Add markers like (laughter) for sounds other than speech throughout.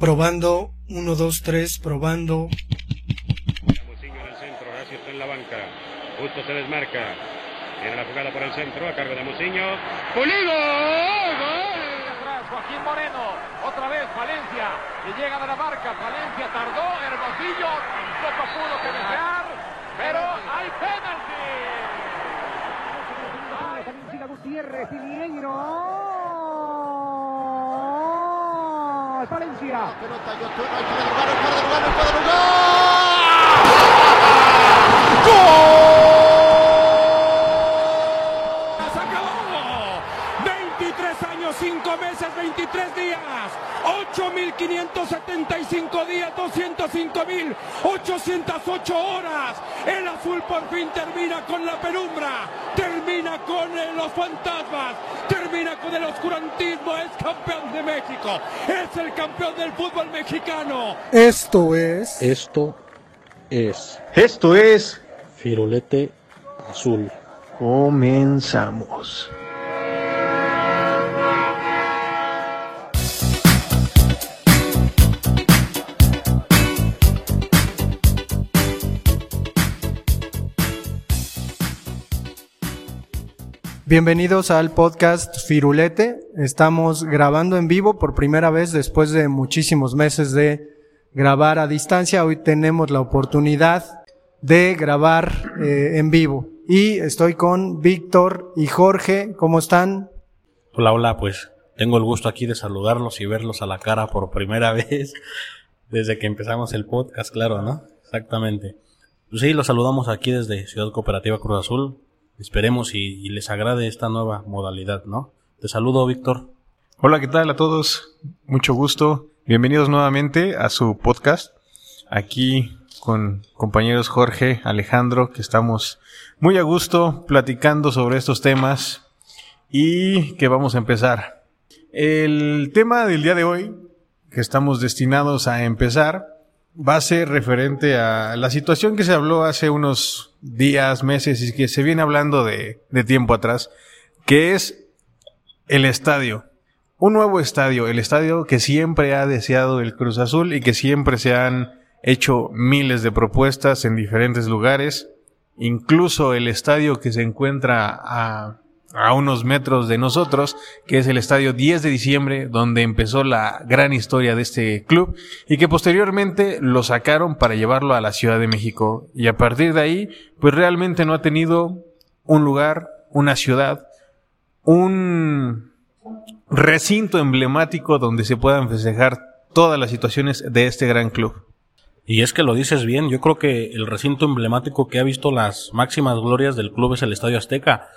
Probando, 1, 2, 3, probando. Muciño en el centro, Horacio está en la banca. Justo se desmarca. Viene la jugada por el centro, a cargo de Muciño. ¡Pulido! ¡Gol! atrás Joaquín Moreno, otra vez Valencia, que llega de la marca, Valencia tardó, Hermosillo tampoco pudo cabecear, pero hay penalti. Gutiérrez y Mineiro. Valencia. Pelota derrubar. ¡Se acabó! 23 años, 5 meses, 23 días. 8.575 días, 205.808 horas. El azul por fin termina con la penumbra. Termina con eh, los fantasmas. Termina con el oscurantismo. Es campeón de México. Es el campeón del fútbol mexicano. Esto es Esto es Esto es. Firulete Azul. Comenzamos. Bienvenidos al podcast Firulete. Estamos grabando en vivo por primera vez después de muchísimos meses de grabar a distancia. Hoy tenemos la oportunidad de grabar eh, en vivo. Y estoy con Víctor y Jorge. ¿Cómo están? Hola, hola, pues tengo el gusto aquí de saludarlos y verlos a la cara por primera (laughs) vez desde que empezamos el podcast, claro, ¿no? Exactamente. Pues sí, los saludamos aquí desde Ciudad Cooperativa Cruz Azul. Esperemos y, les agrade esta nueva modalidad, ¿no? Te saludo, Víctor. Hola, ¿qué tal a todos? Mucho gusto. Bienvenidos nuevamente a su podcast. Aquí con compañeros Jorge, Alejandro, que estamos muy a gusto platicando sobre estos temas y que vamos a empezar. El tema del día de hoy, que estamos destinados a empezar, va a ser referente a la situación que se habló hace unos días, meses y que se viene hablando de, de tiempo atrás, que es el estadio. Un nuevo estadio, el estadio que siempre ha deseado el Cruz Azul y que siempre se han hecho miles de propuestas en diferentes lugares, incluso el estadio que se encuentra a, a unos metros de nosotros, que es el estadio 10 de diciembre, donde empezó la gran historia de este club y que posteriormente lo sacaron para llevarlo a la Ciudad de México. Y a partir de ahí, pues realmente no ha tenido un lugar, una ciudad, un recinto emblemático donde se puedan festejar todas las situaciones de este gran club. Y es que lo dices bien, yo creo que el recinto emblemático que ha visto las máximas glorias del club es el Estadio Azteca.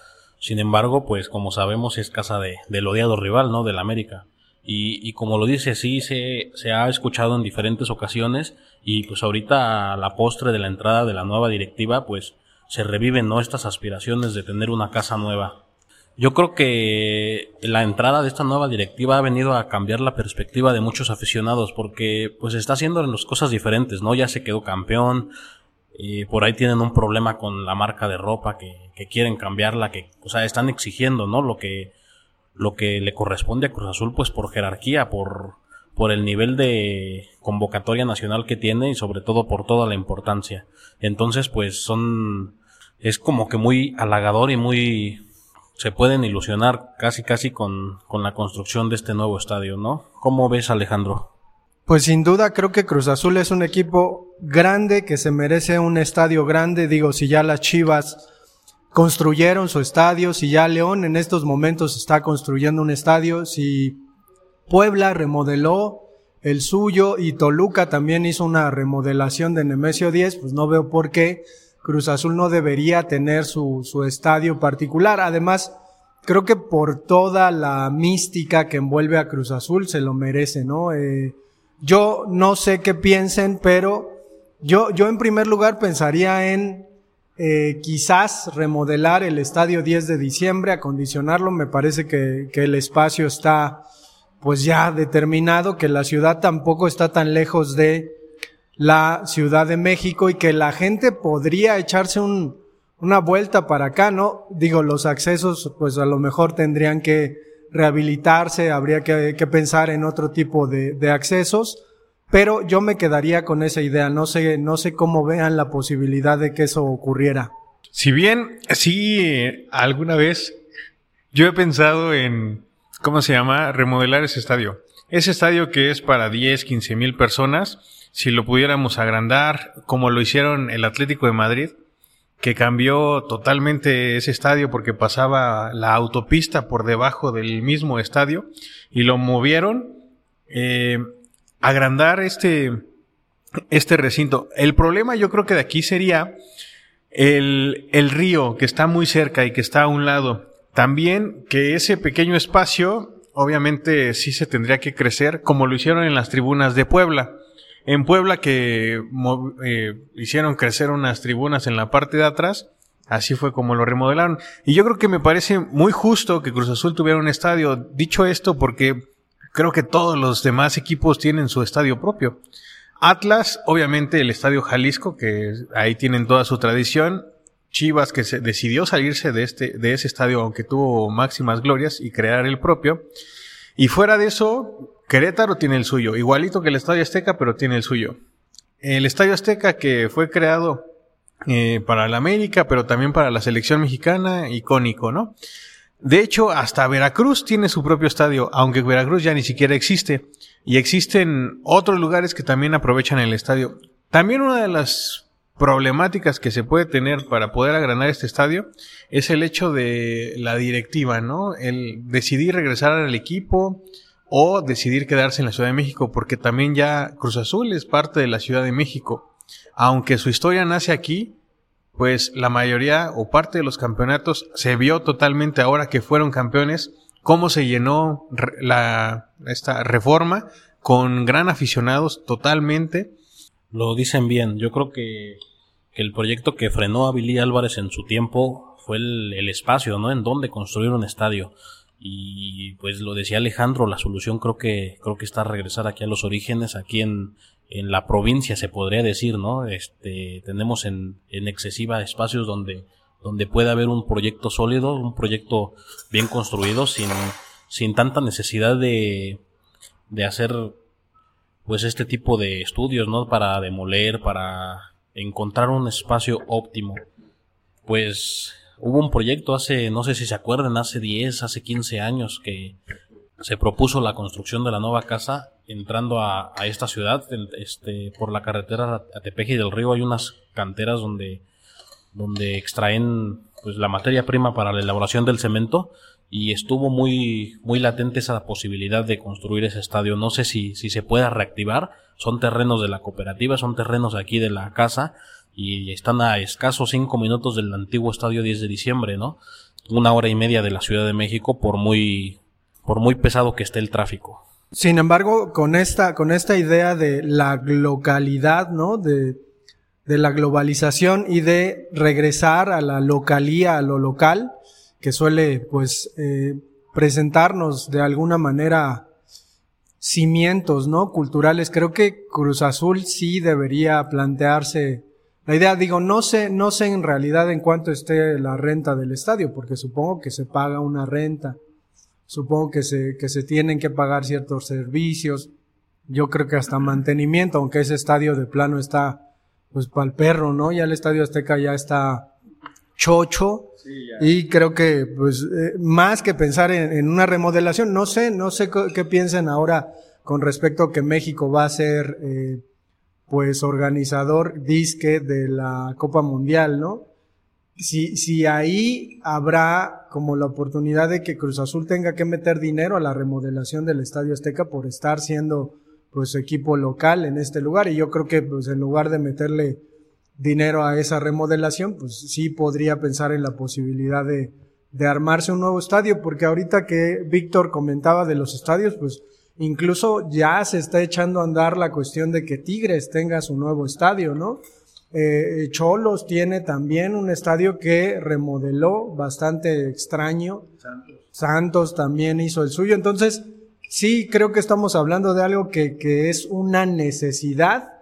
Sin embargo, pues como sabemos es casa de, del odiado rival, ¿no? Del América. Y, y como lo dice, sí se, se ha escuchado en diferentes ocasiones y pues ahorita a la postre de la entrada de la nueva directiva, pues se reviven, ¿no? Estas aspiraciones de tener una casa nueva. Yo creo que la entrada de esta nueva directiva ha venido a cambiar la perspectiva de muchos aficionados porque pues está haciendo las cosas diferentes, ¿no? Ya se quedó campeón, y por ahí tienen un problema con la marca de ropa que, que quieren cambiarla, que, o sea, están exigiendo, ¿no? Lo que, lo que le corresponde a Cruz Azul, pues por jerarquía, por, por el nivel de convocatoria nacional que tiene y sobre todo por toda la importancia. Entonces, pues son, es como que muy halagador y muy, se pueden ilusionar casi casi con, con la construcción de este nuevo estadio, ¿no? ¿Cómo ves, Alejandro? Pues sin duda creo que Cruz Azul es un equipo grande que se merece un estadio grande. Digo, si ya las Chivas construyeron su estadio, si ya León en estos momentos está construyendo un estadio, si Puebla remodeló el suyo y Toluca también hizo una remodelación de Nemesio 10, pues no veo por qué Cruz Azul no debería tener su, su estadio particular. Además, creo que por toda la mística que envuelve a Cruz Azul se lo merece, ¿no? Eh, yo no sé qué piensen, pero yo, yo en primer lugar pensaría en eh, quizás remodelar el estadio 10 de diciembre, acondicionarlo. Me parece que, que el espacio está pues ya determinado, que la ciudad tampoco está tan lejos de la Ciudad de México y que la gente podría echarse un, una vuelta para acá, ¿no? Digo, los accesos pues a lo mejor tendrían que rehabilitarse, habría que, pensar en otro tipo de, de, accesos, pero yo me quedaría con esa idea, no sé, no sé cómo vean la posibilidad de que eso ocurriera. Si bien, sí, alguna vez yo he pensado en, ¿cómo se llama? Remodelar ese estadio. Ese estadio que es para 10, 15 mil personas, si lo pudiéramos agrandar, como lo hicieron el Atlético de Madrid, que cambió totalmente ese estadio porque pasaba la autopista por debajo del mismo estadio y lo movieron, eh, agrandar este, este recinto. El problema yo creo que de aquí sería el, el río que está muy cerca y que está a un lado. También que ese pequeño espacio, obviamente sí se tendría que crecer como lo hicieron en las tribunas de Puebla. En Puebla que eh, hicieron crecer unas tribunas en la parte de atrás, así fue como lo remodelaron. Y yo creo que me parece muy justo que Cruz Azul tuviera un estadio. Dicho esto, porque creo que todos los demás equipos tienen su estadio propio. Atlas, obviamente el Estadio Jalisco, que ahí tienen toda su tradición. Chivas, que se decidió salirse de, este, de ese estadio, aunque tuvo máximas glorias, y crear el propio. Y fuera de eso, Querétaro tiene el suyo, igualito que el Estadio Azteca, pero tiene el suyo. El Estadio Azteca, que fue creado eh, para la América, pero también para la selección mexicana, icónico, ¿no? De hecho, hasta Veracruz tiene su propio estadio, aunque Veracruz ya ni siquiera existe. Y existen otros lugares que también aprovechan el estadio. También una de las problemáticas que se puede tener para poder agrandar este estadio es el hecho de la directiva, ¿no? El decidir regresar al equipo o decidir quedarse en la Ciudad de México, porque también ya Cruz Azul es parte de la Ciudad de México. Aunque su historia nace aquí, pues la mayoría o parte de los campeonatos se vio totalmente ahora que fueron campeones, cómo se llenó la, esta reforma con gran aficionados totalmente. Lo dicen bien, yo creo que, el proyecto que frenó a Billy Álvarez en su tiempo fue el, el espacio, ¿no? En donde construir un estadio. Y pues lo decía Alejandro, la solución creo que, creo que está regresar aquí a los orígenes, aquí en, en la provincia se podría decir, ¿no? Este, tenemos en, en excesiva espacios donde, donde puede haber un proyecto sólido, un proyecto bien construido, sin, sin tanta necesidad de, de hacer, pues este tipo de estudios, ¿no? Para demoler, para encontrar un espacio óptimo. Pues hubo un proyecto hace, no sé si se acuerdan, hace 10, hace 15 años que se propuso la construcción de la nueva casa entrando a, esta ciudad, este, por la carretera a Tepeji del Río hay unas canteras donde, donde extraen pues la materia prima para la elaboración del cemento y estuvo muy, muy latente esa posibilidad de construir ese estadio. No sé si, si se pueda reactivar. Son terrenos de la cooperativa, son terrenos aquí de la casa y están a escasos cinco minutos del antiguo estadio 10 de diciembre, ¿no? Una hora y media de la Ciudad de México por muy, por muy pesado que esté el tráfico. Sin embargo, con esta, con esta idea de la localidad, ¿no? De, de la globalización y de regresar a la localía, a lo local, que suele, pues, eh, presentarnos de alguna manera cimientos, ¿no? Culturales. Creo que Cruz Azul sí debería plantearse la idea. Digo, no sé, no sé en realidad en cuánto esté la renta del estadio, porque supongo que se paga una renta supongo que se, que se tienen que pagar ciertos servicios, yo creo que hasta mantenimiento, aunque ese estadio de plano está pues para el perro, ¿no? Ya el estadio Azteca ya está chocho y creo que pues eh, más que pensar en, una remodelación, no sé, no sé qué, piensen ahora con respecto a que México va a ser eh, pues organizador disque de la Copa Mundial, ¿no? si, si ahí habrá como la oportunidad de que Cruz Azul tenga que meter dinero a la remodelación del Estadio Azteca por estar siendo pues equipo local en este lugar y yo creo que pues en lugar de meterle dinero a esa remodelación pues sí podría pensar en la posibilidad de, de armarse un nuevo estadio porque ahorita que Víctor comentaba de los estadios pues incluso ya se está echando a andar la cuestión de que Tigres tenga su nuevo estadio, ¿no? Eh, Cholos tiene también un estadio que remodeló, bastante extraño. Santos. también hizo el suyo. Entonces, sí, creo que estamos hablando de algo que, que es una necesidad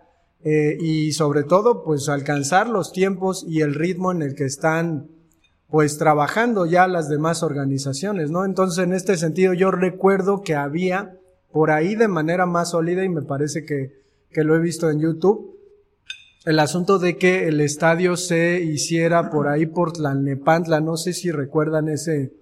eh, y sobre todo, pues alcanzar los tiempos y el ritmo en el que están, pues trabajando ya las demás organizaciones, ¿no? Entonces, en este sentido, yo recuerdo que había por ahí de manera más sólida y me parece que que lo he visto en YouTube, el asunto de que el estadio se hiciera por ahí por Tlalnepantla, no sé si recuerdan ese,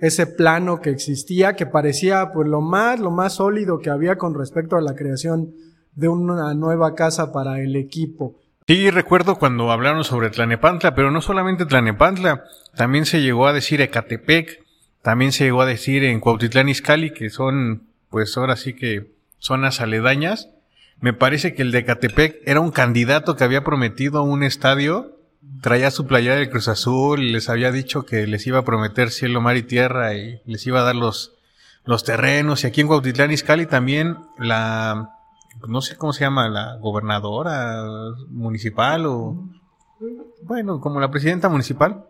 ese plano que existía, que parecía pues lo más, lo más sólido que había con respecto a la creación de una nueva casa para el equipo. Sí, recuerdo cuando hablaron sobre Tlanepantla, pero no solamente Tlanepantla, también se llegó a decir Ecatepec, también se llegó a decir en Cuautitlán Izcalli, que son, pues ahora sí que zonas aledañas. Me parece que el de Ecatepec era un candidato que había prometido un estadio, traía su playera del Cruz Azul, les había dicho que les iba a prometer cielo, mar y tierra y les iba a dar los, los terrenos. Y aquí en Cuautitlán Izcalli también la, no sé cómo se llama, la gobernadora municipal o, bueno, como la presidenta municipal,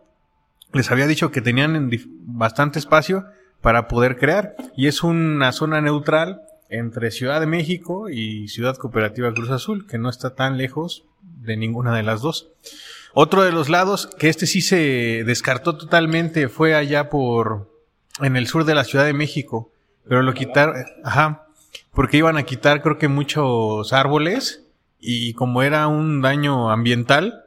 les había dicho que tenían bastante espacio para poder crear. Y es una zona neutral entre Ciudad de México y Ciudad Cooperativa Cruz Azul, que no está tan lejos de ninguna de las dos. Otro de los lados, que este sí se descartó totalmente, fue allá por, en el sur de la Ciudad de México, pero lo quitaron, ajá, porque iban a quitar creo que muchos árboles y como era un daño ambiental,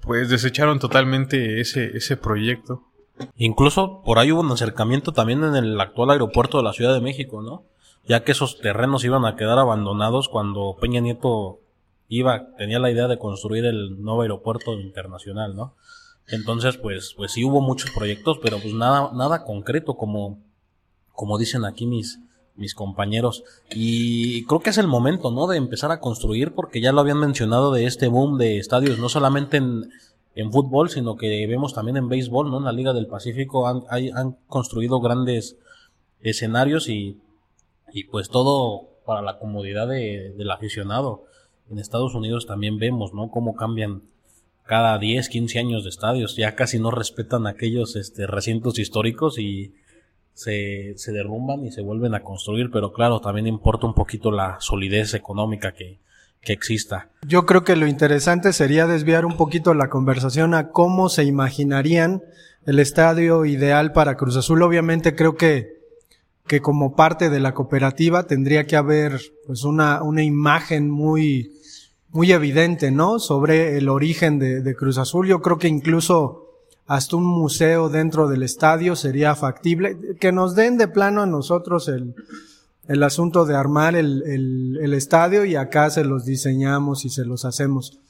pues desecharon totalmente ese, ese proyecto. Incluso por ahí hubo un acercamiento también en el actual aeropuerto de la Ciudad de México, ¿no? Ya que esos terrenos iban a quedar abandonados cuando Peña Nieto iba, tenía la idea de construir el nuevo aeropuerto internacional, ¿no? Entonces, pues, pues sí hubo muchos proyectos, pero pues nada, nada concreto como, como dicen aquí mis, mis compañeros. Y creo que es el momento, ¿no? De empezar a construir, porque ya lo habían mencionado de este boom de estadios, no solamente en, en fútbol, sino que vemos también en béisbol, ¿no? En la Liga del Pacífico han, han construido grandes escenarios y, y pues todo para la comodidad de, del aficionado. En Estados Unidos también vemos, ¿no? Cómo cambian cada 10, 15 años de estadios. Ya casi no respetan aquellos este, recintos históricos y se, se derrumban y se vuelven a construir, pero claro, también importa un poquito la solidez económica que, que exista. Yo creo que lo interesante sería desviar un poquito la conversación a cómo se imaginarían el estadio ideal para Cruz Azul. Obviamente creo que, que como parte de la cooperativa tendría que haber pues una, una imagen muy, muy evidente, ¿no? Sobre el origen de, de Cruz Azul. Yo creo que incluso hasta un museo dentro del estadio sería factible. Que nos den de plano a nosotros el, el asunto de armar el, el, estadio y acá se los diseñamos y se los hacemos.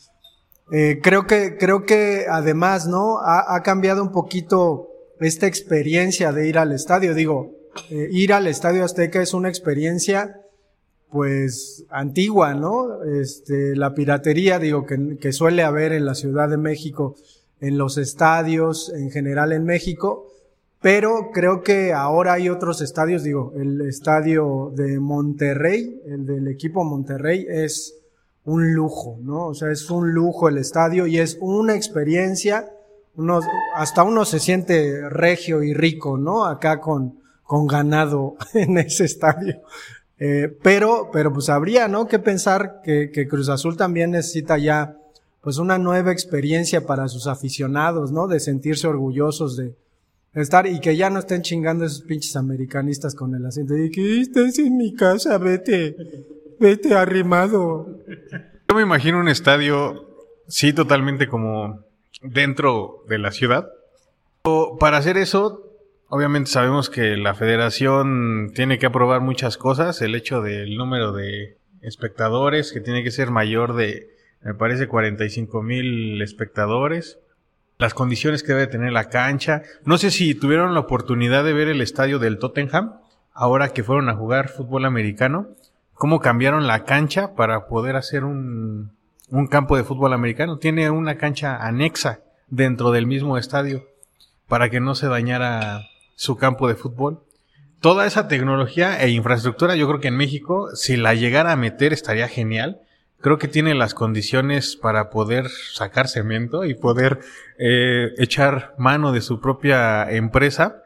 Eh, creo que, creo que además, ¿no? Ha, ha, cambiado un poquito esta experiencia de ir al estadio. Digo, eh, ir al estadio Azteca es una experiencia, pues, antigua, ¿no? Este, la piratería, digo, que, que suele haber en la Ciudad de México, en los estadios en general en México, pero creo que ahora hay otros estadios, digo, el estadio de Monterrey, el del equipo Monterrey es un lujo, ¿no? O sea, es un lujo el estadio y es una experiencia, uno, hasta uno se siente regio y rico, ¿no? Acá con, con ganado (laughs) en ese estadio. Eh, pero, pero pues habría, ¿no? Que pensar que, que Cruz Azul también necesita ya pues una nueva experiencia para sus aficionados, ¿no? De sentirse orgullosos de estar y que ya no estén chingando esos pinches americanistas con el acento de que estás en mi casa, vete, vete arrimado. Yo me imagino un estadio, sí, totalmente como dentro de la ciudad. Para hacer eso, obviamente sabemos que la federación tiene que aprobar muchas cosas, el hecho del número de espectadores que tiene que ser mayor de me parece 45 mil espectadores, las condiciones que debe tener la cancha. No sé si tuvieron la oportunidad de ver el estadio del Tottenham, ahora que fueron a jugar fútbol americano, cómo cambiaron la cancha para poder hacer un, un campo de fútbol americano. Tiene una cancha anexa dentro del mismo estadio para que no se dañara su campo de fútbol. Toda esa tecnología e infraestructura, yo creo que en México, si la llegara a meter, estaría genial creo que tiene las condiciones para poder sacar cemento y poder eh, echar mano de su propia empresa.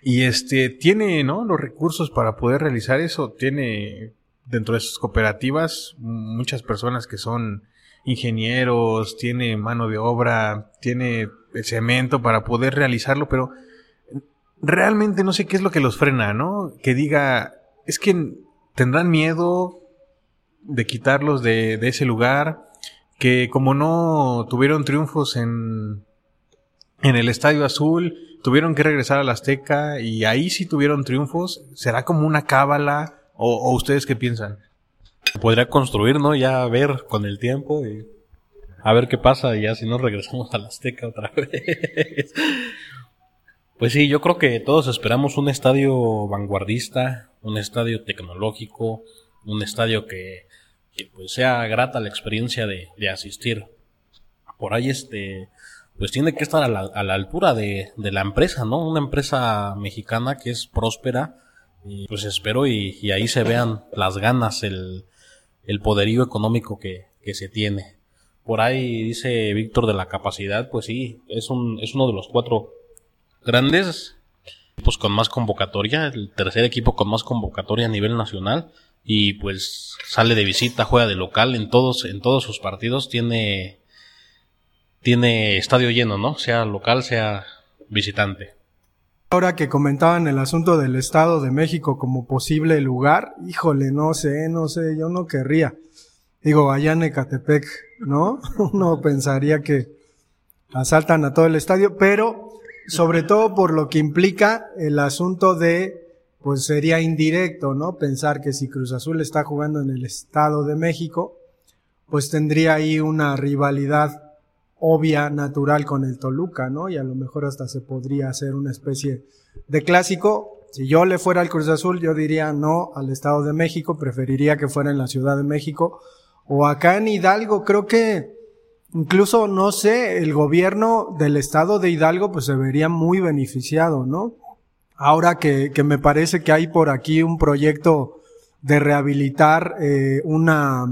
Y este tiene, ¿no? Los recursos para poder realizar eso. Tiene dentro de sus cooperativas muchas personas que son ingenieros, tiene mano de obra, tiene cemento para poder realizarlo, pero realmente no sé qué es lo que los frena, ¿no? Que diga, es que tendrán miedo, de quitarlos de, de ese lugar, que como no tuvieron triunfos en, en el Estadio Azul, tuvieron que regresar a la Azteca y ahí sí tuvieron triunfos. ¿Será como una cábala? ¿O, o ustedes qué piensan? Podría construir, ¿no? Ya ver con el tiempo y a ver qué pasa ya si no regresamos a la Azteca otra (laughs) vez. pues sí, yo creo que todos esperamos un estadio vanguardista, un estadio tecnológico, un estadio que, que pues sea grata la experiencia de, de asistir. Por ahí este, pues tiene que estar a la, a la altura de, de, la empresa, ¿no? Una empresa mexicana que es próspera. Y pues espero y, y ahí se vean las ganas, el, el poderío económico que, que se tiene. Por ahí dice Víctor de la capacidad, pues sí, es, un, es uno de los cuatro grandes equipos con más convocatoria, el tercer equipo con más convocatoria a nivel nacional y pues sale de visita, juega de local en todos, en todos sus partidos, tiene, tiene estadio lleno, ¿no? Sea local, sea visitante. Ahora que comentaban el asunto del Estado de México como posible lugar, híjole, no sé, no sé, yo no querría. Digo, allá en Ecatepec, ¿no? (laughs) Uno pensaría que asaltan a todo el estadio, pero sobre todo por lo que implica el asunto de, pues sería indirecto, ¿no? Pensar que si Cruz Azul está jugando en el Estado de México, pues tendría ahí una rivalidad obvia, natural con el Toluca, ¿no? Y a lo mejor hasta se podría hacer una especie de clásico. Si yo le fuera al Cruz Azul, yo diría no al Estado de México, preferiría que fuera en la Ciudad de México o acá en Hidalgo. Creo que incluso, no sé, el gobierno del Estado de Hidalgo pues se vería muy beneficiado, ¿no? Ahora que, que me parece que hay por aquí un proyecto de rehabilitar eh, una,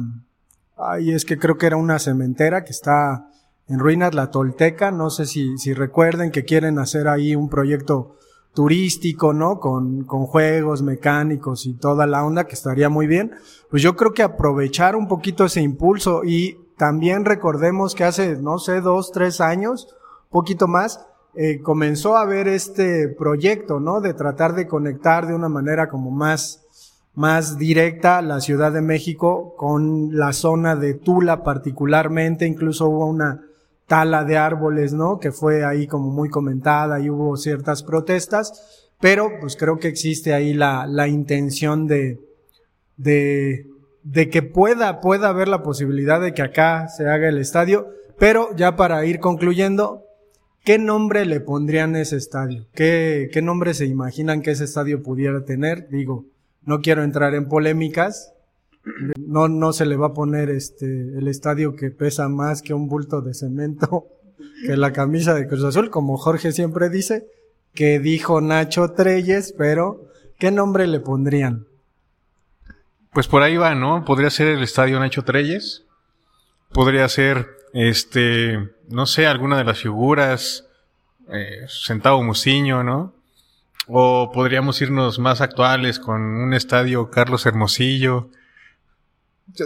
ay, es que creo que era una cementera que está en ruinas la Tolteca, no sé si, si recuerden que quieren hacer ahí un proyecto turístico, ¿no? Con, con juegos mecánicos y toda la onda que estaría muy bien. Pues yo creo que aprovechar un poquito ese impulso y también recordemos que hace, no sé, dos, tres años, poquito más, eh, comenzó a haber este proyecto, ¿no? De tratar de conectar de una manera como más, más directa la Ciudad de México con la zona de Tula particularmente, incluso hubo una, tala de árboles, ¿no? Que fue ahí como muy comentada y hubo ciertas protestas, pero pues creo que existe ahí la, la intención de, de, de que pueda, pueda haber la posibilidad de que acá se haga el estadio, pero ya para ir concluyendo, ¿qué nombre le pondrían ese estadio? ¿Qué, qué nombre se imaginan que ese estadio pudiera tener? Digo, no quiero entrar en polémicas, no, no se le va a poner este, el estadio que pesa más que un bulto de cemento (laughs) que la camisa de Cruz Azul, como Jorge siempre dice, que dijo Nacho Treyes, pero ¿qué nombre le pondrían? Pues por ahí va, ¿no? Podría ser el estadio Nacho Treyes. Podría ser, este, no sé, alguna de las figuras, eh, Sentado Musiño, ¿no? O podríamos irnos más actuales con un estadio Carlos Hermosillo,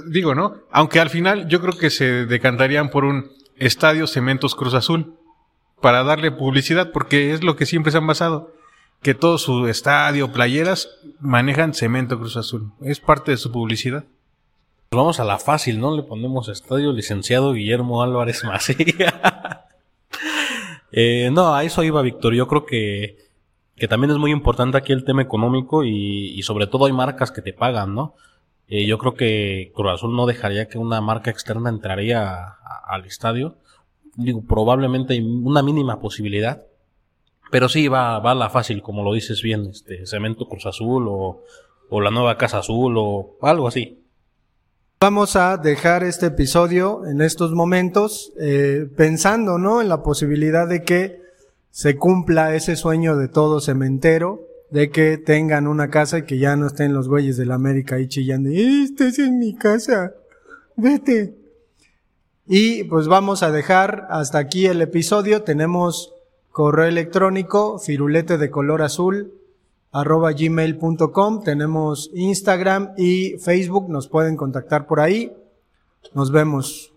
Digo, ¿no? Aunque al final yo creo que se decantarían por un Estadio Cementos Cruz Azul para darle publicidad, porque es lo que siempre se han basado. Que todo su estadio, playeras, manejan Cemento Cruz Azul. Es parte de su publicidad. Vamos a la fácil, ¿no? Le ponemos Estadio Licenciado Guillermo Álvarez Macía. (laughs) eh, no, a eso iba Víctor. Yo creo que, que también es muy importante aquí el tema económico y, sobre todo hay marcas que te pagan, ¿no? Eh, yo creo que Cruz Azul no dejaría que una marca externa entraría al estadio. Digo, probablemente hay una mínima posibilidad. Pero sí, va, va a la fácil, como lo dices bien, este, Cemento Cruz Azul o, o la nueva Casa Azul o algo así. Vamos a dejar este episodio en estos momentos eh, pensando, ¿no? En la posibilidad de que se cumpla ese sueño de todo cementero, de que tengan una casa y que ya no estén los güeyes de la América ahí chillando, esta es mi casa, vete. Y pues vamos a dejar hasta aquí el episodio. Tenemos correo electrónico, firulete de color azul, arroba gmail.com. Tenemos Instagram y Facebook, nos pueden contactar por ahí. Nos vemos.